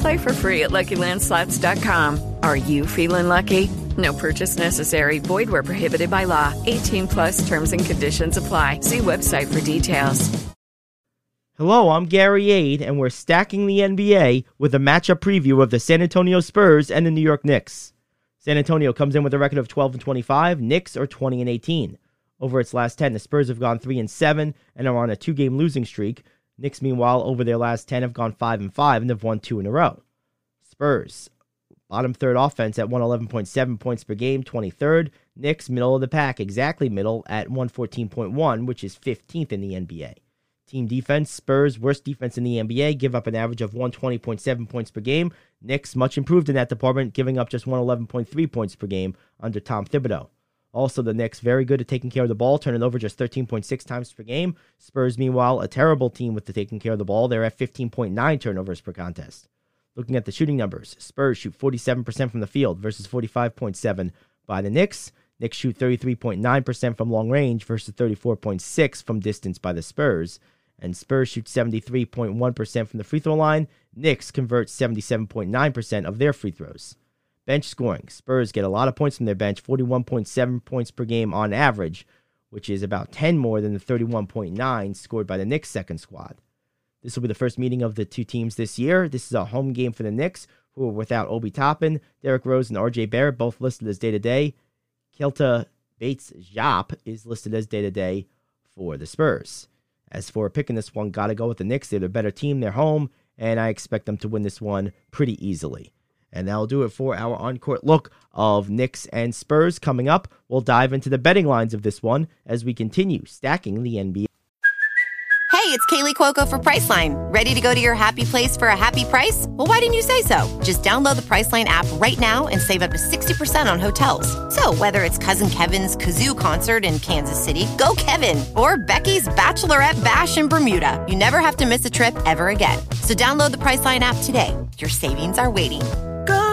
Play for free at LuckyLandSlots.com. Are you feeling lucky? No purchase necessary. Void where prohibited by law. 18 plus terms and conditions apply. See website for details. Hello, I'm Gary Ade, and we're stacking the NBA with a matchup preview of the San Antonio Spurs and the New York Knicks. San Antonio comes in with a record of 12 and 25. Knicks are 20 and 18. Over its last 10, the Spurs have gone 3 and 7 and are on a two-game losing streak. Knicks, meanwhile, over their last 10 have gone 5 and 5 and have won two in a row. Spurs, bottom third offense at 111.7 points per game, 23rd. Knicks, middle of the pack, exactly middle at 114.1, which is 15th in the NBA. Team defense, Spurs, worst defense in the NBA, give up an average of 120.7 points per game. Knicks, much improved in that department, giving up just 111.3 points per game under Tom Thibodeau. Also, the Knicks, very good at taking care of the ball, turning over just 13.6 times per game. Spurs, meanwhile, a terrible team with the taking care of the ball. They're at 15.9 turnovers per contest. Looking at the shooting numbers, Spurs shoot 47% from the field versus 45.7 by the Knicks. Knicks shoot 33.9% from long range versus 34.6 from distance by the Spurs and Spurs shoot 73.1% from the free throw line. Knicks convert 77.9% of their free throws. Bench scoring. Spurs get a lot of points from their bench, 41.7 points per game on average, which is about 10 more than the 31.9 scored by the Knicks second squad. This will be the first meeting of the two teams this year. This is a home game for the Knicks, who are without Obi Toppin, Derrick Rose, and RJ Barrett, both listed as day to day. Keita Bates Diop is listed as day to day for the Spurs. As for picking this one, gotta go with the Knicks. They're the better team. They're home, and I expect them to win this one pretty easily. And that'll do it for our on-court look of Knicks and Spurs. Coming up, we'll dive into the betting lines of this one as we continue stacking the NBA. Hey, it's Kaley Cuoco for Priceline. Ready to go to your happy place for a happy price? Well, why didn't you say so? Just download the Priceline app right now and save up to 60% on hotels. So, whether it's Cousin Kevin's Kazoo concert in Kansas City, go Kevin, or Becky's Bachelorette Bash in Bermuda, you never have to miss a trip ever again. So, download the Priceline app today. Your savings are waiting.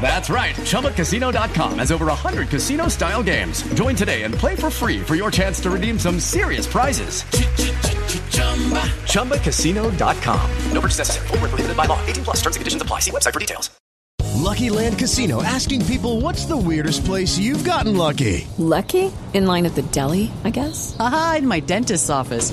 That's right. ChumbaCasino.com has over 100 casino style games. Join today and play for free for your chance to redeem some serious prizes. ChumbaCasino.com. No purchase necessary. Void where prohibited by law. 18 plus terms and conditions apply. See website for details. Lucky Land Casino asking people what's the weirdest place you've gotten lucky? Lucky? In line at the deli, I guess? Aha, in my dentist's office.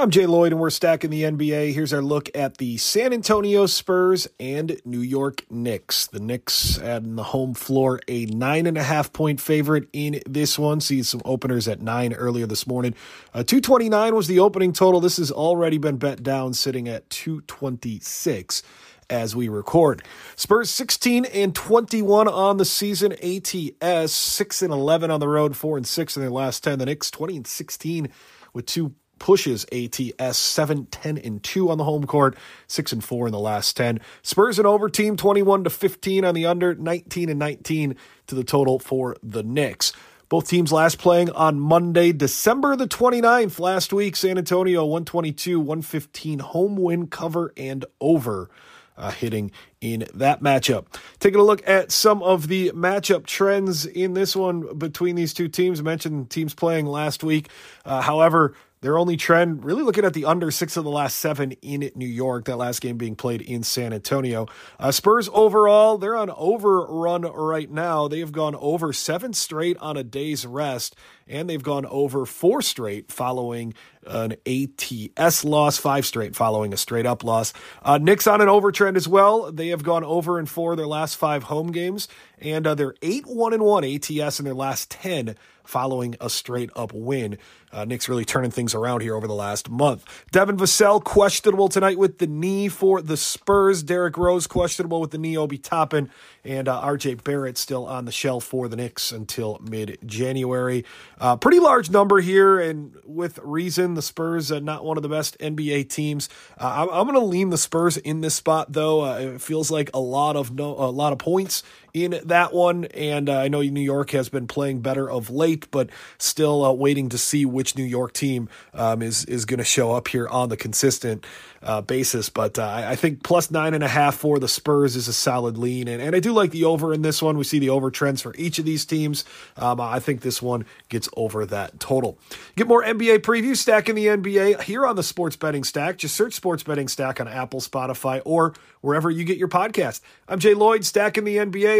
I'm Jay Lloyd, and we're stacking the NBA. Here's our look at the San Antonio Spurs and New York Knicks. The Knicks on the home floor, a nine and a half point favorite in this one. See some openers at nine earlier this morning. Uh, 229 was the opening total. This has already been bet down, sitting at 226 as we record. Spurs 16 and 21 on the season. ATS 6 and 11 on the road, 4 and 6 in their last 10. The Knicks 20 and 16 with two pushes ATS 7 10 and 2 on the home court, 6 and 4 in the last 10. Spurs and over team 21 to 15 on the under, 19 and 19 to the total for the Knicks. Both teams last playing on Monday, December the 29th, last week. San Antonio 122, 115 home win cover and over. Uh, hitting in that matchup. Taking a look at some of the matchup trends in this one between these two teams. I mentioned teams playing last week. Uh, however, their only trend, really looking at the under six of the last seven in New York, that last game being played in San Antonio. Uh, Spurs overall, they're on overrun right now. They have gone over seven straight on a day's rest, and they've gone over four straight following an ATS loss, five straight following a straight up loss. Uh, Knicks on an overtrend as well. They have gone over in four their last five home games, and uh, they're 8 1 and 1 ATS in their last 10 following a straight up win. Uh, Knicks really turning things around here over the last month. Devin Vassell questionable tonight with the knee for the Spurs. Derrick Rose questionable with the knee. Obi Toppin and uh, RJ Barrett still on the shelf for the Knicks until mid January. Uh, pretty large number here, and with reason. The Spurs uh, not one of the best NBA teams. Uh, I'm, I'm going to lean the Spurs in this spot though. Uh, it feels like a lot of no, a lot of points in that one, and uh, I know New York has been playing better of late, but still uh, waiting to see which New York team um, is is going to show up here on the consistent uh, basis. But uh, I think plus nine and a half for the Spurs is a solid lean, and, and I do like the over in this one. We see the over trends for each of these teams. Um, I think this one gets over that total. Get more NBA preview stack in the NBA here on the Sports Betting Stack. Just search Sports Betting Stack on Apple, Spotify, or wherever you get your podcast. I'm Jay Lloyd, stacking the NBA.